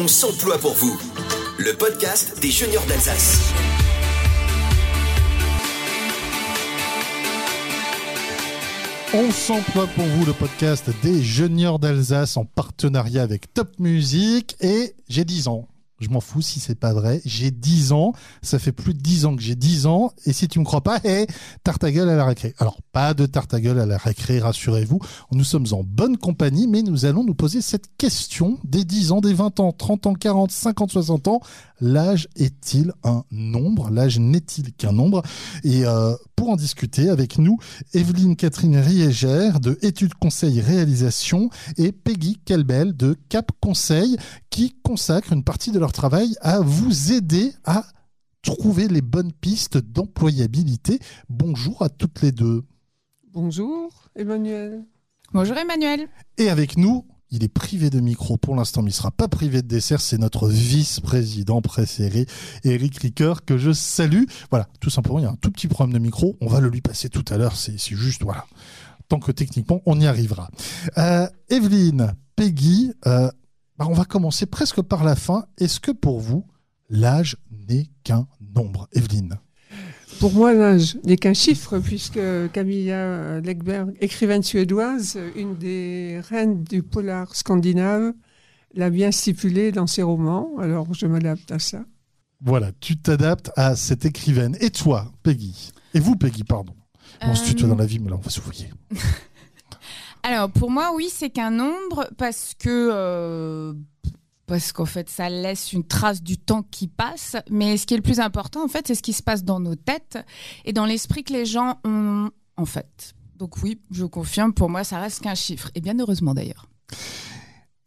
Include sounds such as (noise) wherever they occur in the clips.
On s'emploie pour vous. Le podcast des juniors d'Alsace. On s'emploie pour vous le podcast des juniors d'Alsace en partenariat avec Top Music et j'ai 10 ans. Je m'en fous si c'est pas vrai. J'ai 10 ans. Ça fait plus de 10 ans que j'ai 10 ans. Et si tu me crois pas, (laughs) hé, tarte à gueule à la récré. Alors, pas de tarte à gueule à la récré, rassurez-vous. Nous sommes en bonne compagnie, mais nous allons nous poser cette question des 10 ans, des 20 ans, 30 ans, 40, 50, 60 ans. L'âge est-il un nombre? L'âge n'est-il qu'un nombre? Et euh, pour en discuter avec nous, Evelyne Catherine Riégère de Études Conseil Réalisation et Peggy Kelbel de Cap Conseil qui consacrent une partie de leur travail à vous aider à trouver les bonnes pistes d'employabilité. Bonjour à toutes les deux. Bonjour Emmanuel. Bonjour Emmanuel. Et avec nous, il est privé de micro pour l'instant, mais il sera pas privé de dessert. C'est notre vice-président préféré, Eric Ricoeur, que je salue. Voilà, tout simplement, il y a un tout petit problème de micro. On va le lui passer tout à l'heure. C'est juste, voilà. Tant que techniquement, on y arrivera. Euh, Evelyne, Peggy, euh, bah, on va commencer presque par la fin. Est-ce que pour vous, l'âge n'est qu'un nombre Evelyne? Pour moi, l'âge n'est qu'un chiffre, puisque Camilla Legberg, écrivaine suédoise, une des reines du polar scandinave, l'a bien stipulé dans ses romans. Alors, je m'adapte à ça. Voilà, tu t'adaptes à cette écrivaine. Et toi, Peggy? Et vous, Peggy, pardon. On se tutoie dans la vie, mais là, on va se fouiller. (laughs) Alors, pour moi, oui, c'est qu'un nombre, parce que... Euh, parce qu'en fait, ça laisse une trace du temps qui passe. Mais ce qui est le plus important, en fait, c'est ce qui se passe dans nos têtes et dans l'esprit que les gens ont, en fait. Donc oui, je confirme, pour moi, ça reste qu'un chiffre. Et bien heureusement d'ailleurs.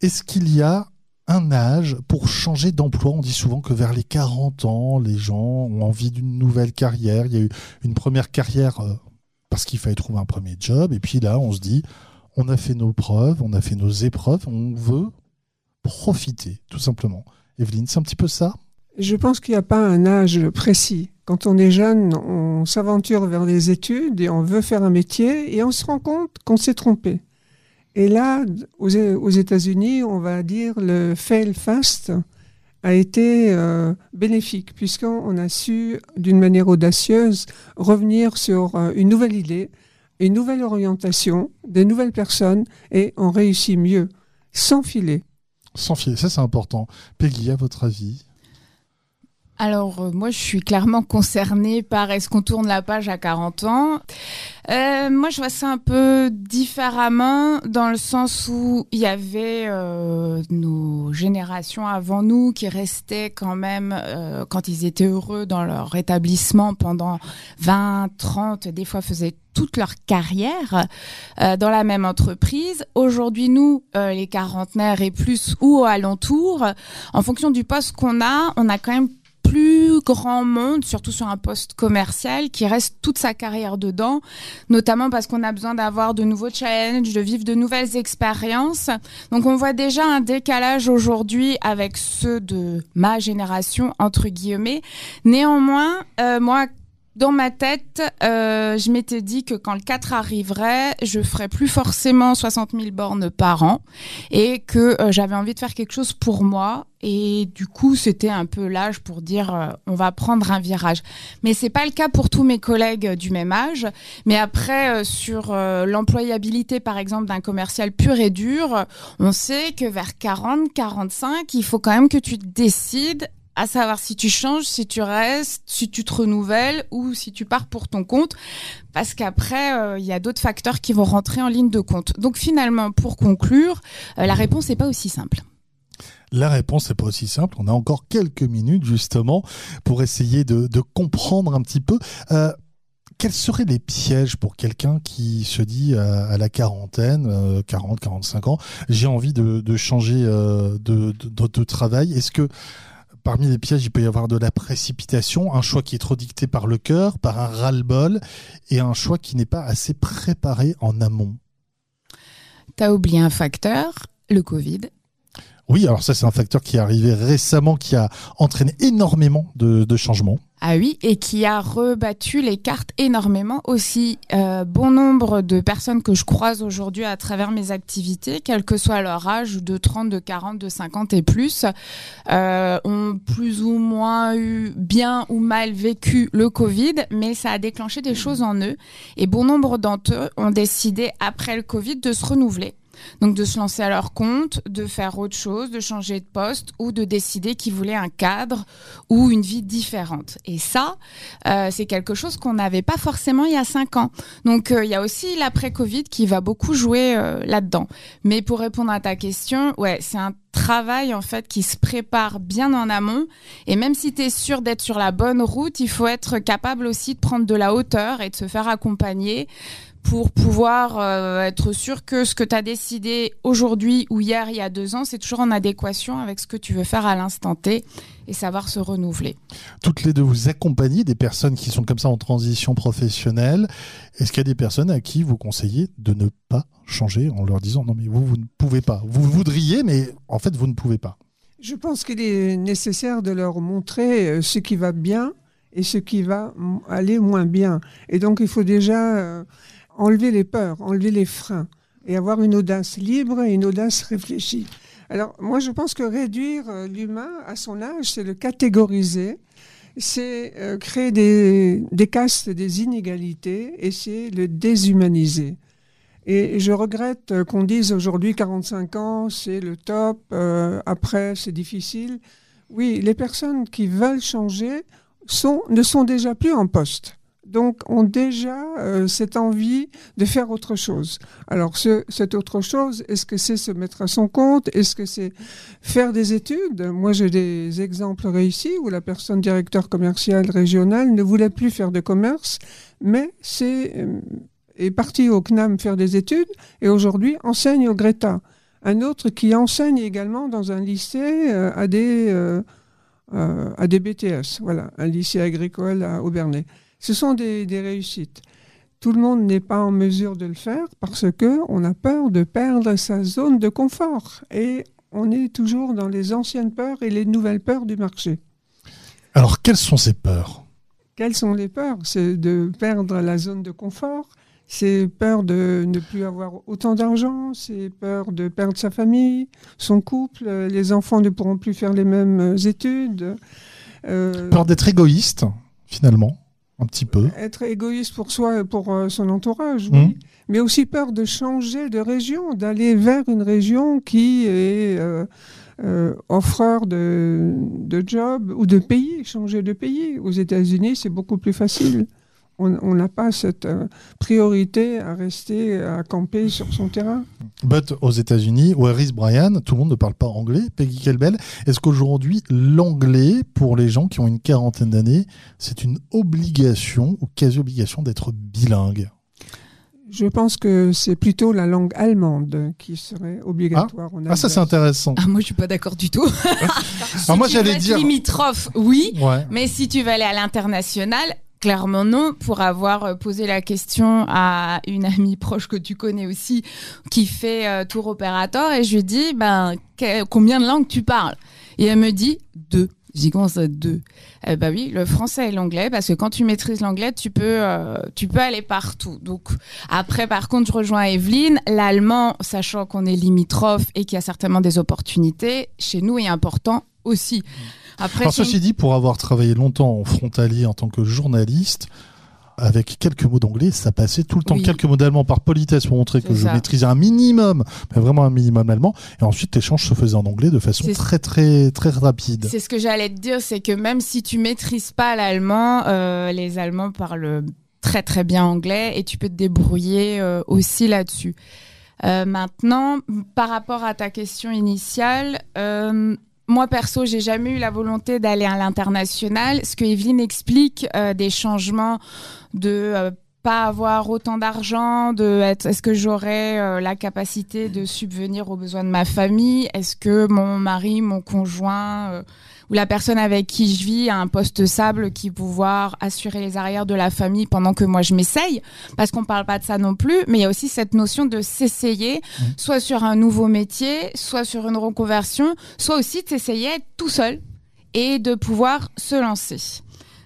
Est-ce qu'il y a un âge pour changer d'emploi? On dit souvent que vers les 40 ans, les gens ont envie d'une nouvelle carrière. Il y a eu une première carrière euh, parce qu'il fallait trouver un premier job. Et puis là, on se dit, on a fait nos preuves, on a fait nos épreuves, on veut profiter, tout simplement. Evelyne, c'est un petit peu ça? Je pense qu'il n'y a pas un âge précis. Quand on est jeune, on s'aventure vers les études et on veut faire un métier et on se rend compte qu'on s'est trompé. Et là, aux, États-Unis, on va dire le fail fast a été euh, bénéfique puisqu'on a su, d'une manière audacieuse, revenir sur euh, une nouvelle idée, une nouvelle orientation, des nouvelles personnes et on réussit mieux, sans filer. Sans filer, ça c'est important. Peggy, à votre avis alors euh, moi je suis clairement concernée par est-ce qu'on tourne la page à 40 ans euh, Moi je vois ça un peu différemment dans le sens où il y avait euh, nos générations avant nous qui restaient quand même quand ils étaient heureux dans leur établissement pendant 20, 30, des fois faisaient toute leur carrière dans la même entreprise. Aujourd'hui, nous, les quarantenaires et plus ou alentour, en fonction du poste qu'on a, on a quand même plus grand monde, surtout sur un poste commercial, qui reste toute sa carrière dedans, notamment parce qu'on a besoin d'avoir de nouveaux challenges, de vivre de nouvelles expériences. Donc on voit déjà un décalage aujourd'hui avec ceux de ma génération, entre guillemets. Néanmoins, euh, moi, dans ma tête, euh, je m'étais dit que quand le 4 arriverait, je ferais plus forcément 60 000 bornes par an et que euh, j'avais envie de faire quelque chose pour moi. Et du coup, c'était un peu l'âge pour dire euh, on va prendre un virage. Mais c'est pas le cas pour tous mes collègues du même âge. Mais après, sur l'employabilité, par exemple, d'un commercial pur et dur, on sait que vers 40, 45, il faut quand même que tu décides à savoir si tu changes, si tu restes, si tu te renouvelles ou si tu pars pour ton compte, parce qu'après, euh, il y a d'autres facteurs qui vont rentrer en ligne de compte. Donc finalement, pour conclure, euh, la réponse n'est pas aussi simple. La réponse n'est pas aussi simple. On a encore quelques minutes justement pour essayer de, comprendre un petit peu. Euh, quels seraient les pièges pour quelqu'un qui se dit à, la quarantaine, 40, 45 ans, j'ai envie de, changer de, de, travail? Est-ce que parmi les pièges, il peut y avoir de la précipitation, un choix qui est trop dicté par le cœur, par un ras-le-bol, et un choix qui n'est pas assez préparé en amont. Tu as oublié un facteur, le Covid. Oui, alors ça c'est un facteur qui est arrivé récemment, qui a entraîné énormément de, changements. Ah oui, et qui a rebattu les cartes énormément aussi. Euh, bon nombre de personnes que je croise aujourd'hui à travers mes activités, quel que soit leur âge, de 30, de 40, de 50 et plus, euh, ont plus ou moins eu bien ou mal vécu le Covid, mais ça a déclenché des choses en eux. Et bon nombre d'entre eux ont décidé, après le Covid, de se renouveler donc de se lancer à leur compte, de faire autre chose, de changer de poste ou de décider qu'ils voulaient un cadre ou une vie différente. Et ça, euh, c'est quelque chose qu'on n'avait pas forcément il y a cinq ans. Donc euh, il y a aussi l'après-Covid qui va beaucoup jouer euh, là-dedans. Mais pour répondre à ta question, ouais, c'est un travail en fait qui se prépare bien en amont et même si tu es sûr d'être sur la bonne route, il faut être capable aussi de prendre de la hauteur et de se faire accompagner pour pouvoir euh, être sûr que ce que tu as décidé aujourd'hui ou hier, il y a deux ans, c'est toujours en adéquation avec ce que tu veux faire à l'instant T et savoir se renouveler. Toutes les deux, vous accompagnez des personnes qui sont comme ça en transition professionnelle. Est-ce qu'il y a des personnes à qui vous conseillez de ne pas changer en leur disant non mais vous, vous ne pouvez pas. Vous voudriez, mais en fait, vous ne pouvez pas. Je pense qu'il est nécessaire de leur montrer euh, ce qui va bien et ce qui va aller moins bien. Et donc, il faut déjà... Enlever les peurs, enlever les freins et avoir une audace libre et une audace réfléchie. Alors moi je pense que réduire euh, l'humain à son âge, c'est le catégoriser, c'est euh, créer des, castes, des inégalités et c'est le déshumaniser. Et je regrette euh, qu'on dise aujourd'hui 45 ans, c'est le top, après c'est difficile. Oui, les personnes qui veulent changer ne sont déjà plus en poste donc ont déjà euh, cette envie de faire autre chose. Alors ce, cette autre chose, est-ce que c'est se mettre à son compte? Est-ce que c'est faire des études? Moi j'ai des exemples réussis où la personne directeur commercial régional ne voulait plus faire de commerce, mais c'est euh, est parti au CNAM faire des études et aujourd'hui enseigne au Greta. Un autre qui enseigne également dans un lycée euh, à des à des BTS, voilà, un lycée agricole à Aubernais. Ce sont des, réussites. Tout le monde n'est pas en mesure de le faire parce que on a peur de perdre sa zone de confort et on est toujours dans les anciennes peurs et les nouvelles peurs du marché. Alors, quelles sont ces peurs? Quelles sont les peurs? C'est de perdre la zone de confort, c'est peur de ne plus avoir autant d'argent, c'est peur de perdre sa famille, son couple, les enfants ne pourront plus faire les mêmes études. Euh, peur d'être égoïste, finalement un petit peu. Être égoïste pour soi et pour euh, son entourage, oui. Mmh. Mais aussi peur de changer de région, d'aller vers une région qui est euh, euh, offreur de, de job ou de pays, changer de pays. Aux États-Unis, c'est beaucoup plus facile on n'a pas cette euh, priorité à rester à camper sur son terrain. But aux États-Unis, où Harris Bryan, tout le monde ne parle pas anglais. Peggy Kelbel, est-ce qu'aujourd'hui, l'anglais, pour les gens qui ont une quarantaine d'années, c'est une obligation ou quasi-obligation d'être bilingue? Je pense que c'est plutôt la langue allemande qui serait obligatoire. Ah, ah ça c'est intéressant. Ah, moi je suis pas d'accord du tout. Alors moi (laughs) j'allais dire limitrophe, oui, mais si tu veux aller à l'international, Clairement non, pour avoir euh, posé la question à une amie proche que tu connais aussi, qui fait euh, tour opérateur, et je lui dis, ben, combien de langues tu parles? Et elle me dit, deux. J'y deux? Eh ben oui, le français et l'anglais, parce que quand tu maîtrises l'anglais, tu peux, euh, tu peux aller partout. Donc après, par contre, je rejoins Evelyne. L'allemand, sachant qu'on est limitrophe et qu'il y a certainement des opportunités, chez nous est important aussi. Après, ceci dit, pour avoir travaillé longtemps en frontalier en tant que journaliste, avec quelques mots d'anglais, ça passait tout le temps. Quelques mots d'allemand par politesse pour montrer que je maîtrisais un minimum, mais vraiment un minimum allemand. Et ensuite, l'échange se faisait en anglais de façon très, très, très rapide. C'est ce que j'allais te dire, c'est que même si tu maîtrises pas l'allemand, euh, les Allemands parlent très, très bien anglais et tu peux te débrouiller euh, aussi là-dessus. Euh, maintenant, par rapport à ta question initiale, moi perso, j'ai jamais eu la volonté d'aller à l'international. Ce que Evelyne explique euh, des changements de euh, pas avoir autant d'argent, de être, est-ce que j'aurai euh, la capacité de subvenir aux besoins de ma famille? Est-ce que mon mari, mon conjoint ou la personne avec qui je vis a un poste stable qui pouvoir assurer les arrières de la famille pendant que moi je m'essaye Parce qu'on parle pas de ça non plus, mais il y a aussi cette notion de s'essayer, Mmh. soit sur un nouveau métier, soit sur une reconversion, soit aussi de s'essayer tout seul et de pouvoir se lancer.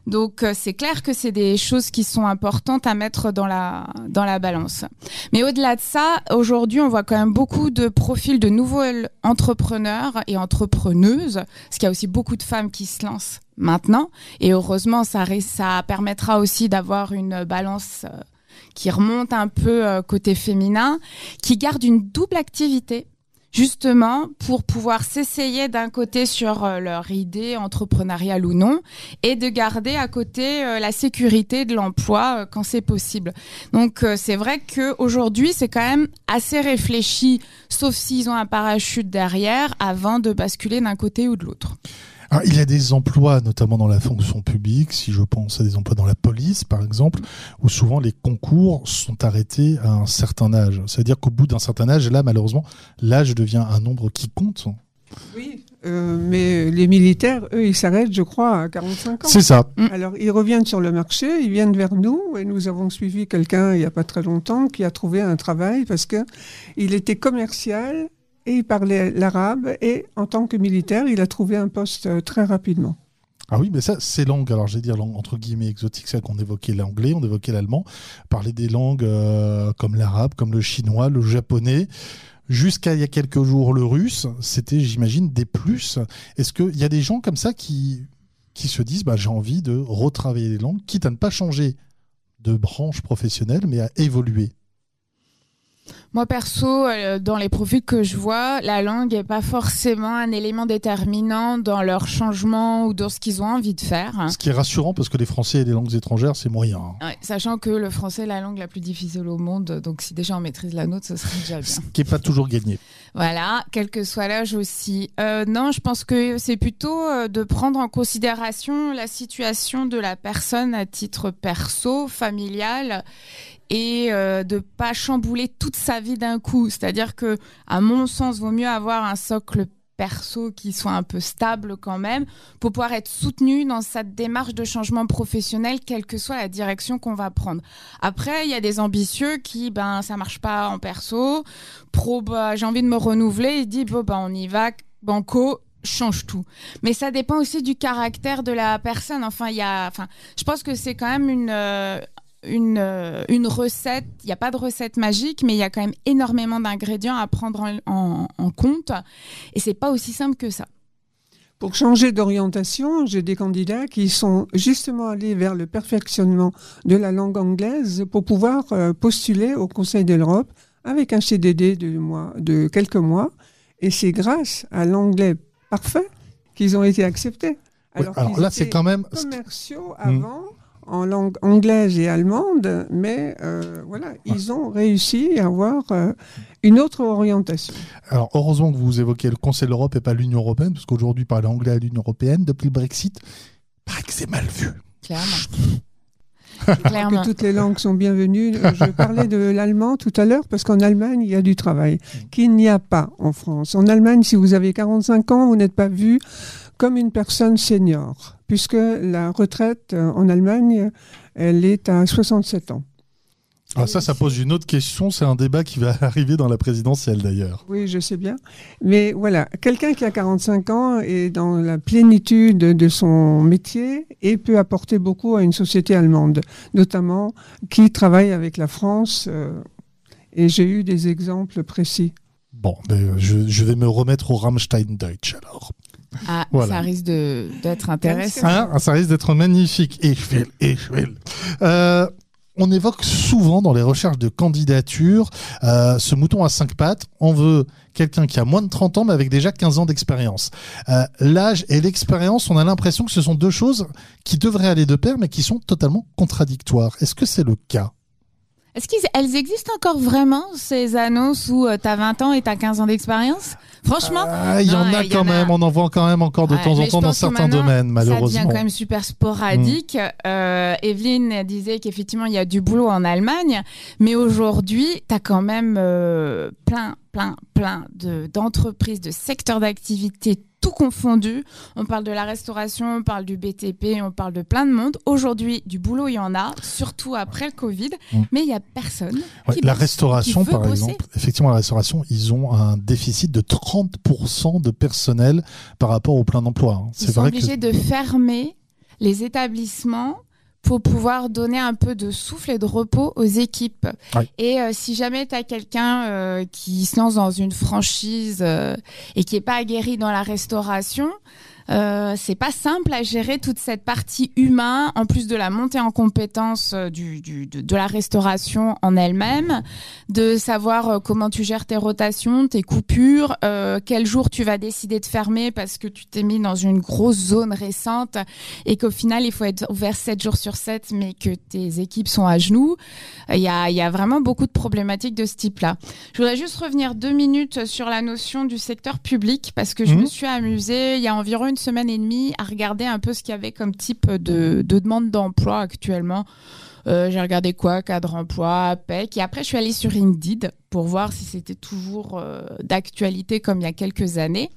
Donc euh, c'est clair que c'est des choses qui sont importantes à mettre dans la dans la balance. Mais au-delà de ça, aujourd'hui, on voit quand même beaucoup de profils de nouveaux entrepreneurs et entrepreneuses, parce qu'il y a aussi beaucoup de femmes qui se lancent maintenant. Et heureusement, ça ça permettra aussi d'avoir une balance euh, qui remonte un peu euh, côté féminin, qui garde une double activité justement pour pouvoir s'essayer d'un côté sur euh, leur idée entrepreneuriale ou non et de garder à côté euh, la sécurité de l'emploi euh, quand c'est possible. Donc c'est vrai que aujourd'hui c'est quand même assez réfléchi, sauf s'ils ont un parachute derrière, avant de basculer d'un côté ou de l'autre. Alors, il y a des emplois, notamment dans la fonction publique, si je pense à des emplois dans la police, par exemple, où souvent les concours sont arrêtés à un certain âge. C'est-à-dire qu'au bout d'un certain âge, là, malheureusement, l'âge devient un nombre qui compte. Oui. Euh, mais les militaires, eux, ils s'arrêtent, je crois, à 45 ans. C'est ça. Alors, ils reviennent sur le marché, ils viennent vers nous, et nous avons suivi quelqu'un il n'y a pas très longtemps qui a trouvé un travail parce que il était commercial et il parlait l'arabe, et en tant que militaire, il a trouvé un poste euh, très rapidement. Ah oui, mais ça, ces langues, alors je vais dire entre guillemets exotiques, c'est qu'on évoquait l'anglais, on évoquait l'allemand, parler des langues euh, comme l'arabe, comme le chinois, le japonais, jusqu'à il y a quelques jours le russe, c'était, j'imagine, des plus. Est-ce qu'il y a des gens comme ça qui, qui se disent, bah, j'ai envie de retravailler les langues, quitte à ne pas changer de branche professionnelle, mais à évoluer? Moi perso, euh, dans les profils que je vois, la langue n'est pas forcément un élément déterminant dans leur changement ou dans ce qu'ils ont envie de faire. Ce qui est rassurant parce que les Français et les langues étrangères, c'est moyen. hein. Ouais, sachant que le français est la langue la plus difficile au monde, donc si déjà on maîtrise la nôtre, ce serait déjà bien. Ce qui n'est pas toujours gagné. Voilà, quel que soit l'âge aussi. Euh, non, je pense que c'est plutôt euh, de prendre en considération la situation de la personne à titre perso, familial, et euh, de pas chambouler toute sa vie d'un coup. C'est-à-dire que, à mon sens, vaut mieux avoir un socle perso qui soit un peu stable quand même pour pouvoir être soutenu dans sa démarche de changement professionnel quelle que soit la direction qu'on va prendre. Après, il y a des ambitieux qui ben ça marche pas en perso, pro bah, j'ai envie de me renouveler, il dit bon bah on y va banco change tout. Mais ça dépend aussi du caractère de la personne. Enfin, il y a enfin je pense que c'est quand même une euh, une, euh, une recette, il n'y a pas de recette magique, mais il y a quand même énormément d'ingrédients à prendre en, en- en compte. Et c'est pas aussi simple que ça. Pour changer d'orientation, j'ai des candidats qui sont justement allés vers le perfectionnement de la langue anglaise pour pouvoir euh, postuler au Conseil de l'Europe avec un CDD de, mois, de quelques mois. Et c'est grâce à l'anglais parfait qu'ils ont été acceptés. Alors qu'ils là, c'est quand même. commerciaux avant en langue anglaise et allemande, mais euh, voilà, ils ont réussi à avoir euh, une autre orientation. Alors, heureusement que vous évoquez le Conseil de l'Europe et pas l'Union Européenne, parce qu'aujourd'hui, parler anglais à l'Union Européenne, depuis le Brexit, paraît que c'est mal vu. Clairement. (laughs) Que Clairement. toutes les langues sont bienvenues. Je parlais de (laughs) l'allemand tout à l'heure parce qu'en Allemagne, il y a du travail qu'il n'y a pas en France. En Allemagne, si vous avez 45 ans, vous n'êtes pas vu comme une personne senior, puisque la retraite euh, en Allemagne, elle est à 67 ans. Alors ça, ça pose une autre question. C'est un débat qui va (laughs) arriver dans la présidentielle d'ailleurs. Oui, je sais bien. Mais voilà, quelqu'un qui a 45 ans est dans la plénitude de son métier et peut apporter beaucoup à une société allemande, notamment qui travaille avec la France. euh, et j'ai eu des exemples précis. Bon, ben, je, je vais me remettre au Rammstein Deutsch alors. Ah, Voilà. ça risque de- d'être intéressant. Hein, ça risque d'être magnifique. Et je will, et je will. Euh, on évoque souvent dans les recherches de candidature euh, ce mouton à cinq pattes. On veut quelqu'un qui a moins de 30 ans mais avec déjà 15 ans d'expérience. Euh, L'âge et l'expérience, on a l'impression que ce sont deux choses qui devraient aller de pair mais qui sont totalement contradictoires. Est-ce que c'est le cas? Est-ce qu'elles existent encore vraiment, ces annonces où tu as 20 ans et tu as 15 ans d'expérience? Franchement, Ah, Il y en a quand même, on en voit quand même encore de Ouais, temps en temps dans certains domaines, Ça malheureusement. devient quand même super sporadique. Euh, Evelyne disait qu'effectivement, il y a du boulot en Allemagne, mais aujourd'hui, tu as quand même euh, plein, plein, plein de- d'entreprises, de, secteurs d'activité, tout confondu. On parle de la restauration, on parle du BTP, on parle de plein de monde. Aujourd'hui, du boulot, il y en a, surtout après le Covid, Mm. mais il y a personne. Ouais, qui la bosse, restauration, qui veut par bosser. exemple, effectivement, la restauration, ils ont un déficit de 30% de personnel par rapport au plein emploi. hein. Ils sont vrai que obligés de fermer les établissements pour pouvoir donner un peu de souffle et de repos aux équipes. Et euh, si jamais tu as quelqu'un euh, qui se lance dans une franchise euh, et qui est pas aguerri dans la restauration, euh, c'est pas simple à gérer toute cette partie humain, en plus de la montée en compétence euh, du, du- de, de la restauration en elle-même, de savoir euh, comment tu gères tes rotations, tes coupures, euh, quel jour tu vas décider de fermer parce que tu t'es mis dans une grosse zone récente et qu'au final il faut être ouvert 7 jours sur 7 mais que tes équipes sont à genoux. Il y a, il y a vraiment beaucoup de problématiques de ce type-là. Je voudrais juste revenir deux minutes sur la notion du secteur public parce que je me suis amusée il y a environ une semaine et demie à regarder un peu ce qu'il y avait comme type de, de demande d'emploi actuellement. Euh, j'ai regardé quoi? Cadre emploi, APEC. Et après, je suis allée sur Indeed pour voir si c'était toujours euh, d'actualité comme il y a quelques années.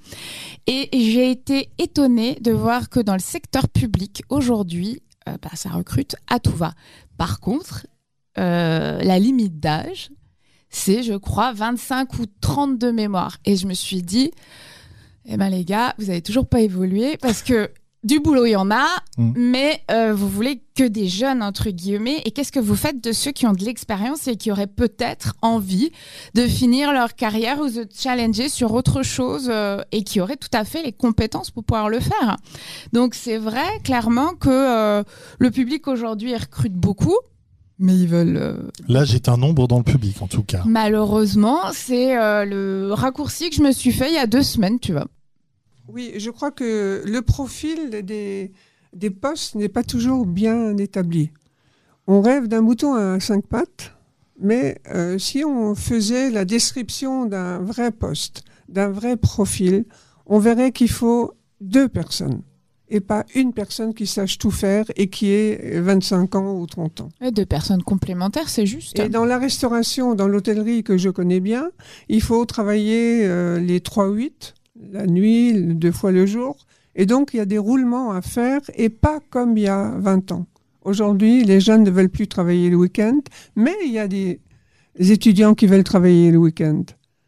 Et j'ai été étonnée de voir que dans le secteur public, aujourd'hui, euh, bah, ça recrute à tout va. Par contre, la limite d'âge, c'est, je crois, 25 ou 30 de mémoire. Et je me suis dit, eh ben les gars, vous avez toujours pas évolué parce que du boulot, il y en a, Mm. mais euh, vous voulez que des jeunes, entre guillemets. Et qu'est-ce que vous faites de ceux qui ont de l'expérience et qui auraient peut-être envie de finir leur carrière ou de challenger sur autre chose euh, et qui auraient tout à fait les compétences pour pouvoir le faire? Donc c'est vrai, clairement, que euh, le public aujourd'hui recrute beaucoup. Mais ils veulent. euh, là, j'ai un nombre dans le public, en tout cas. Malheureusement, c'est euh, le raccourci que je me suis fait il y a deux semaines, tu vois. Oui, je crois que le profil des, des postes n'est pas toujours bien établi. On rêve d'un mouton à cinq pattes, mais euh, si on faisait la description d'un vrai poste, d'un vrai profil, on verrait qu'il faut deux personnes et pas une personne qui sache tout faire et qui ait 25 ans ou 30 ans. Ouais, deux personnes complémentaires, c'est juste. Et dans la restauration, dans l'hôtellerie que je connais bien, il faut travailler euh, les 3-8, la nuit, deux fois le jour. Et donc, il y a des roulements à faire et pas comme il y a 20 ans. Aujourd'hui, les jeunes ne veulent plus travailler le week-end, mais il y a des étudiants qui veulent travailler le week-end.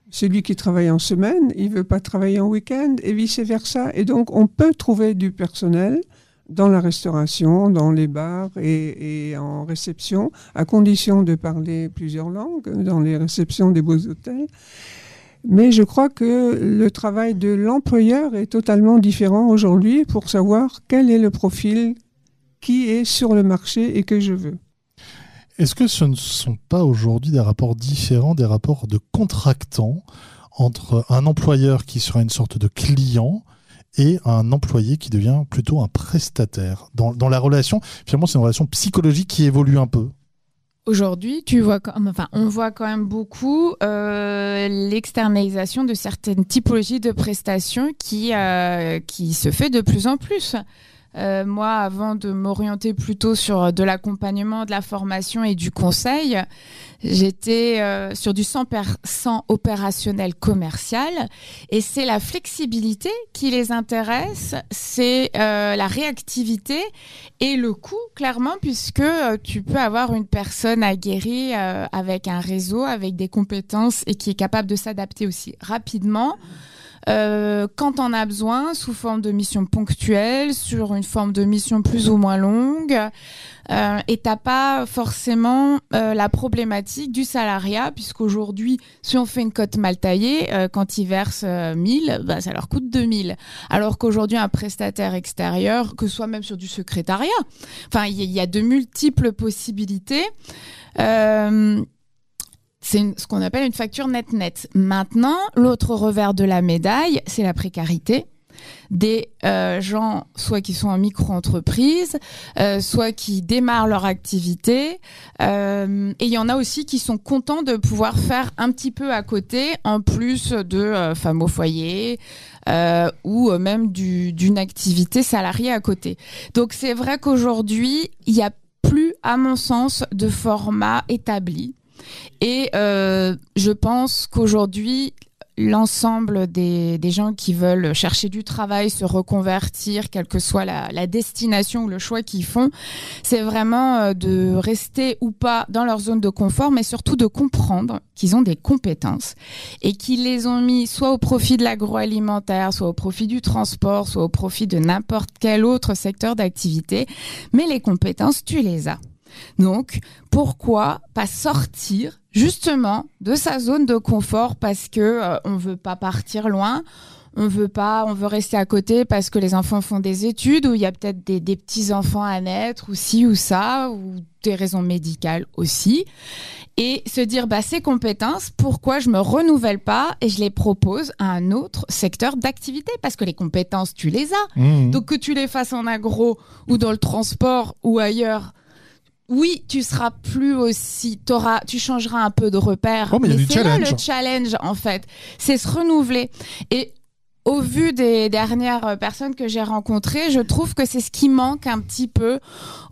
Celui qui travaille en semaine, il ne veut pas travailler en week-end et vice-versa. Et donc, on peut trouver du personnel dans la restauration, dans les bars et, et en réception, à condition de parler plusieurs langues, dans les réceptions des beaux hôtels. Mais je crois que le travail de l'employeur est totalement différent aujourd'hui pour savoir quel est le profil qui est sur le marché et que je veux. Est-ce que ce ne sont pas aujourd'hui des rapports différents, des rapports de contractants entre un employeur qui sera une sorte de client et un employé qui devient plutôt un prestataire dans, dans la relation, finalement, c'est une relation psychologique qui évolue un peu. Aujourd'hui, tu vois, on voit quand même beaucoup euh, l'externalisation de certaines typologies de prestations qui, euh, qui se fait de plus en plus. Euh, moi, avant de m'orienter plutôt sur de l'accompagnement, de la formation et du conseil, j'étais euh, sur du 100% opérationnel commercial. Et c'est la flexibilité qui les intéresse, c'est euh, la réactivité et le coût, clairement, puisque euh, tu peux avoir une personne aguerrie euh, avec un réseau, avec des compétences et qui est capable de s'adapter aussi rapidement. Euh, quand on a besoin, sous forme de mission ponctuelle, sur une forme de mission plus ou moins longue, euh, et t'as pas forcément euh, la problématique du salariat, puisqu'aujourd'hui, si on fait une cote mal taillée, euh, quand ils versent euh, 1000, bah, ça leur coûte 2000. Alors qu'aujourd'hui, un prestataire extérieur, que ce soit même sur du secrétariat, il y, a de multiples possibilités. C'est ce qu'on appelle une facture net-net. Maintenant, l'autre revers de la médaille, c'est la précarité. des euh, gens soit qui sont en micro-entreprise, euh, soit qui démarrent leur activité. Euh, et il y en a aussi qui sont contents de pouvoir faire un petit peu à côté, en plus de femmes au foyer ou même d'une activité salariée à côté. Donc c'est vrai qu'aujourd'hui, il n'y a plus, à mon sens, de format établi. Et je pense qu'aujourd'hui, l'ensemble des, gens qui veulent chercher du travail, se reconvertir, quelle que soit la, destination ou le choix qu'ils font, c'est vraiment euh, de rester ou pas dans leur zone de confort, mais surtout de comprendre qu'ils ont des compétences et qu'ils les ont mis soit au profit de l'agroalimentaire, soit au profit du transport, soit au profit de n'importe quel autre secteur d'activité. Mais les compétences, tu les as. Donc, pourquoi pas sortir justement de sa zone de confort parce que euh, on veut pas partir loin, on veut pas, on veut rester à côté parce que les enfants font des études ou il y a peut-être des, des petits enfants à naître ou ci ou ça ou des raisons médicales aussi et se dire bah ces compétences pourquoi je me renouvelle pas et je les propose à un autre secteur d'activité parce que les compétences tu les as Mmh. donc que tu les fasses en agro ou dans le transport ou ailleurs oui, tu seras plus aussi, t'auras, tu changeras un peu de repère. Oh, mais c'est là le challenge, en fait. C'est se renouveler. Et au vu des dernières personnes que j'ai rencontrées, je trouve que c'est ce qui manque un petit peu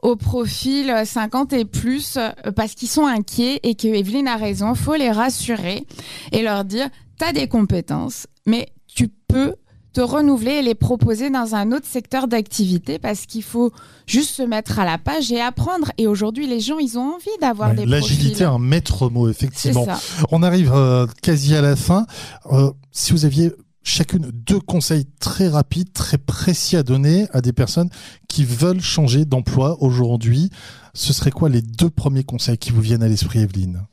au profil 50 et plus, parce qu'ils sont inquiets et que Evelyne a raison. Faut les rassurer et leur dire, t'as des compétences, mais tu peux te renouveler et les proposer dans un autre secteur d'activité parce qu'il faut juste se mettre à la page et apprendre. Et aujourd'hui, les gens, ils ont envie d'avoir Ouais, des L'agilité, un maître mot, effectivement. On arrive euh, quasi à la fin. Euh, si vous aviez chacune deux conseils très rapides, très précis à donner à des personnes qui veulent changer d'emploi aujourd'hui, ce serait quoi les deux premiers conseils qui vous viennent à l'esprit, Evelyne?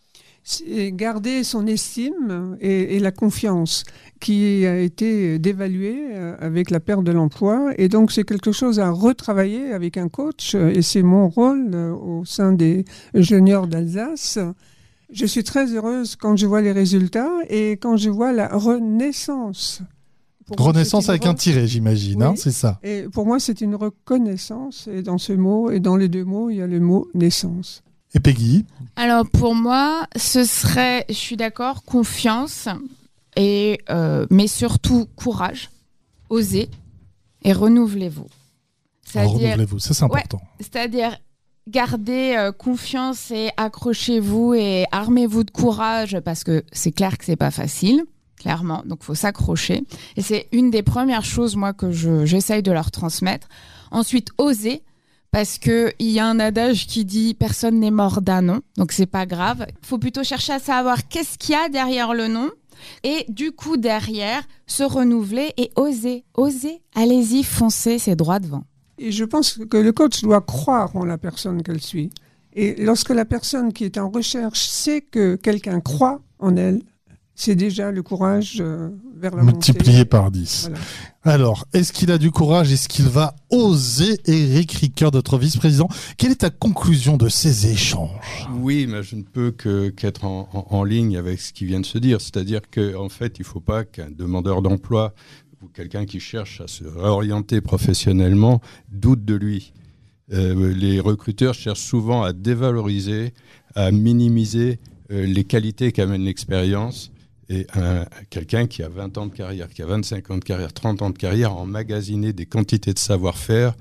Garder son estime et, et la confiance qui a été dévaluée euh, avec la perte de l'emploi. Et donc, c'est quelque chose à retravailler avec un coach. euh, Et c'est mon rôle euh, au sein des juniors d'Alsace. Je suis très heureuse quand je vois les résultats et quand je vois la renaissance. Renaissance avec un re- tiret, j'imagine, hein, c'est ça. Et pour moi, c'est une reconnaissance. Et dans ce mot, et dans les deux mots, il y a le mot naissance. Et Peggy Alors pour moi, ce serait, je suis d'accord, confiance et euh, mais surtout courage, oser et renouvelez-vous. C'est-à-dire, renouvelez-vous, ça c'est Ouais. important. c'est-à-dire gardez euh, confiance et accrochez-vous et armez-vous de courage parce que c'est clair que c'est pas facile. Clairement, donc faut s'accrocher. Et c'est une des premières choses, moi, que je- j'essaye de leur transmettre. Ensuite, oser, parce que il y a un adage qui dit personne n'est mort d'un nom, donc c'est pas grave. Faut plutôt chercher à savoir qu'est-ce qu'il y a derrière le nom. Et du coup, derrière, se renouveler et oser. Oser. Allez-y, foncez, c'est droit devant. Et je pense que le coach doit croire en la personne qu'elle suit. Et lorsque la personne qui est en recherche sait que quelqu'un croit en elle, c'est déjà le courage euh, vers la Multiplié montée. par 10. Voilà. Alors, est-ce qu'il a du courage? Est-ce qu'il va oser? Eric Ricoeur, notre vice-président Quelle est ta conclusion de ces échanges? Oui, mais je ne peux que qu'être en, en- en ligne avec ce qui vient de se dire. C'est-à-dire qu'en en fait, il ne faut pas qu'un demandeur d'emploi ou quelqu'un qui cherche à se réorienter professionnellement doute de lui. Euh, les recruteurs cherchent souvent à dévaloriser, à minimiser euh, les qualités qu'amène l'expérience. Et un- quelqu'un qui a 20 ans de carrière, qui a 25 ans de carrière, 30 ans de carrière, a emmagasiné des quantités de savoir-faire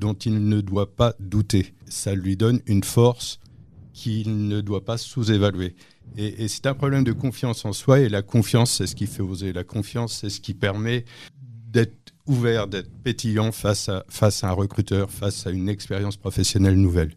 dont il ne doit pas douter. Ça lui donne une force qu'il ne doit pas sous-évaluer. Et, et c'est un problème de confiance en soi, et la confiance, c'est ce qui fait oser. La confiance, c'est ce qui permet d'être ouvert, d'être pétillant face à, face à un recruteur, face à une expérience professionnelle nouvelle.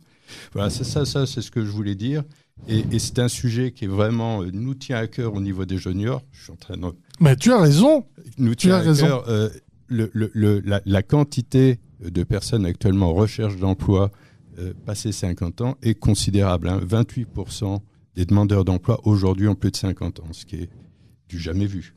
Voilà, c'est ça, ça c'est ce que je voulais dire. Et, et c'est un sujet qui est vraiment euh, nous tient à cœur au niveau des juniors. Je suis en train de Mais tu as raison. nous Tu tient as à raison. cœur euh, le, le- le- la, la quantité de personnes actuellement en recherche d'emploi euh, passé 50 ans est considérable. hein. 28% des demandeurs d'emploi aujourd'hui ont plus de 50 ans, ce qui est du jamais vu.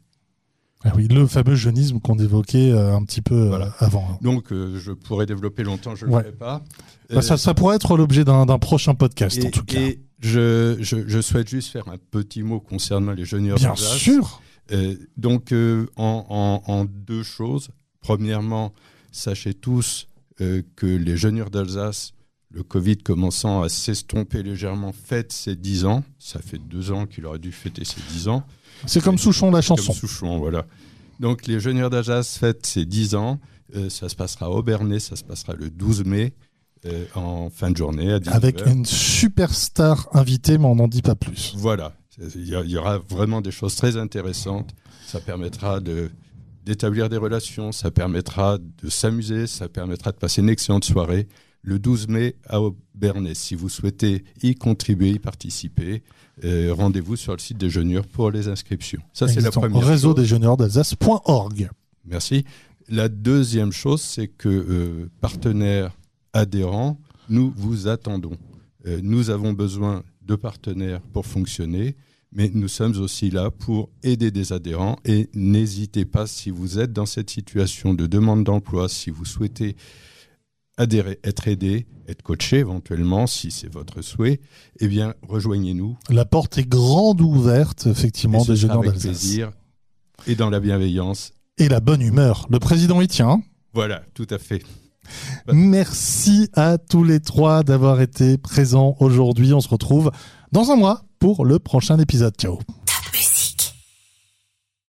Ah oui, le fameux jeunisme qu'on évoquait euh, un petit peu Voilà. avant. Donc euh, je pourrais développer longtemps, je ne Ouais. le ferai pas. Bah, ça, ça pourrait être l'objet d'un prochain podcast, en tout cas. et je, je- je souhaite juste faire un petit mot concernant les juniors Bien sûr. Euh, donc, euh, en, en- en deux choses. premièrement, sachez tous euh, que les jeunes d'Alsace, le Covid commençant à s'estomper légèrement, fête ses 10 ans. Ça fait deux ans qu'il aurait dû fêter ses 10 ans. C'est comme Souchon la chanson. Comme Souchon, voilà. Donc les jeunes d'Alsace fêtent ses 10 ans. Ça se passera au Bernay, ça se passera le 12 mai. Euh, en fin de journée à 19h. Avec une superstar invitée, mais on n'en dit pas plus. Voilà, il y, aura vraiment des choses très intéressantes. Ça permettra de d'établir des relations, ça permettra de s'amuser, ça permettra de passer une excellente soirée le 12 mai à Aubernais. Si vous souhaitez y contribuer, y participer, euh, rendez-vous sur le site des pour les inscriptions. Ça, c'est la première réseau des Jeuneurs d'Alsace.org. Merci. La deuxième chose, c'est que euh, partenaires adhérents, nous vous attendons. Euh, nous avons besoin de partenaires pour fonctionner mais nous sommes aussi là pour aider des adhérents et n'hésitez pas si vous êtes dans cette situation de demande d'emploi, si vous souhaitez adhérer, être aidé, être coaché éventuellement, si c'est votre souhait, eh bien rejoignez-nous. La porte est grande ouverte, effectivement, des jeunes avec plaisir et dans la bienveillance. Et la bonne humeur. Le président y tient. Voilà, tout à fait. Merci à tous les trois d'avoir été présents aujourd'hui. On se retrouve dans un mois pour le prochain épisode. Ciao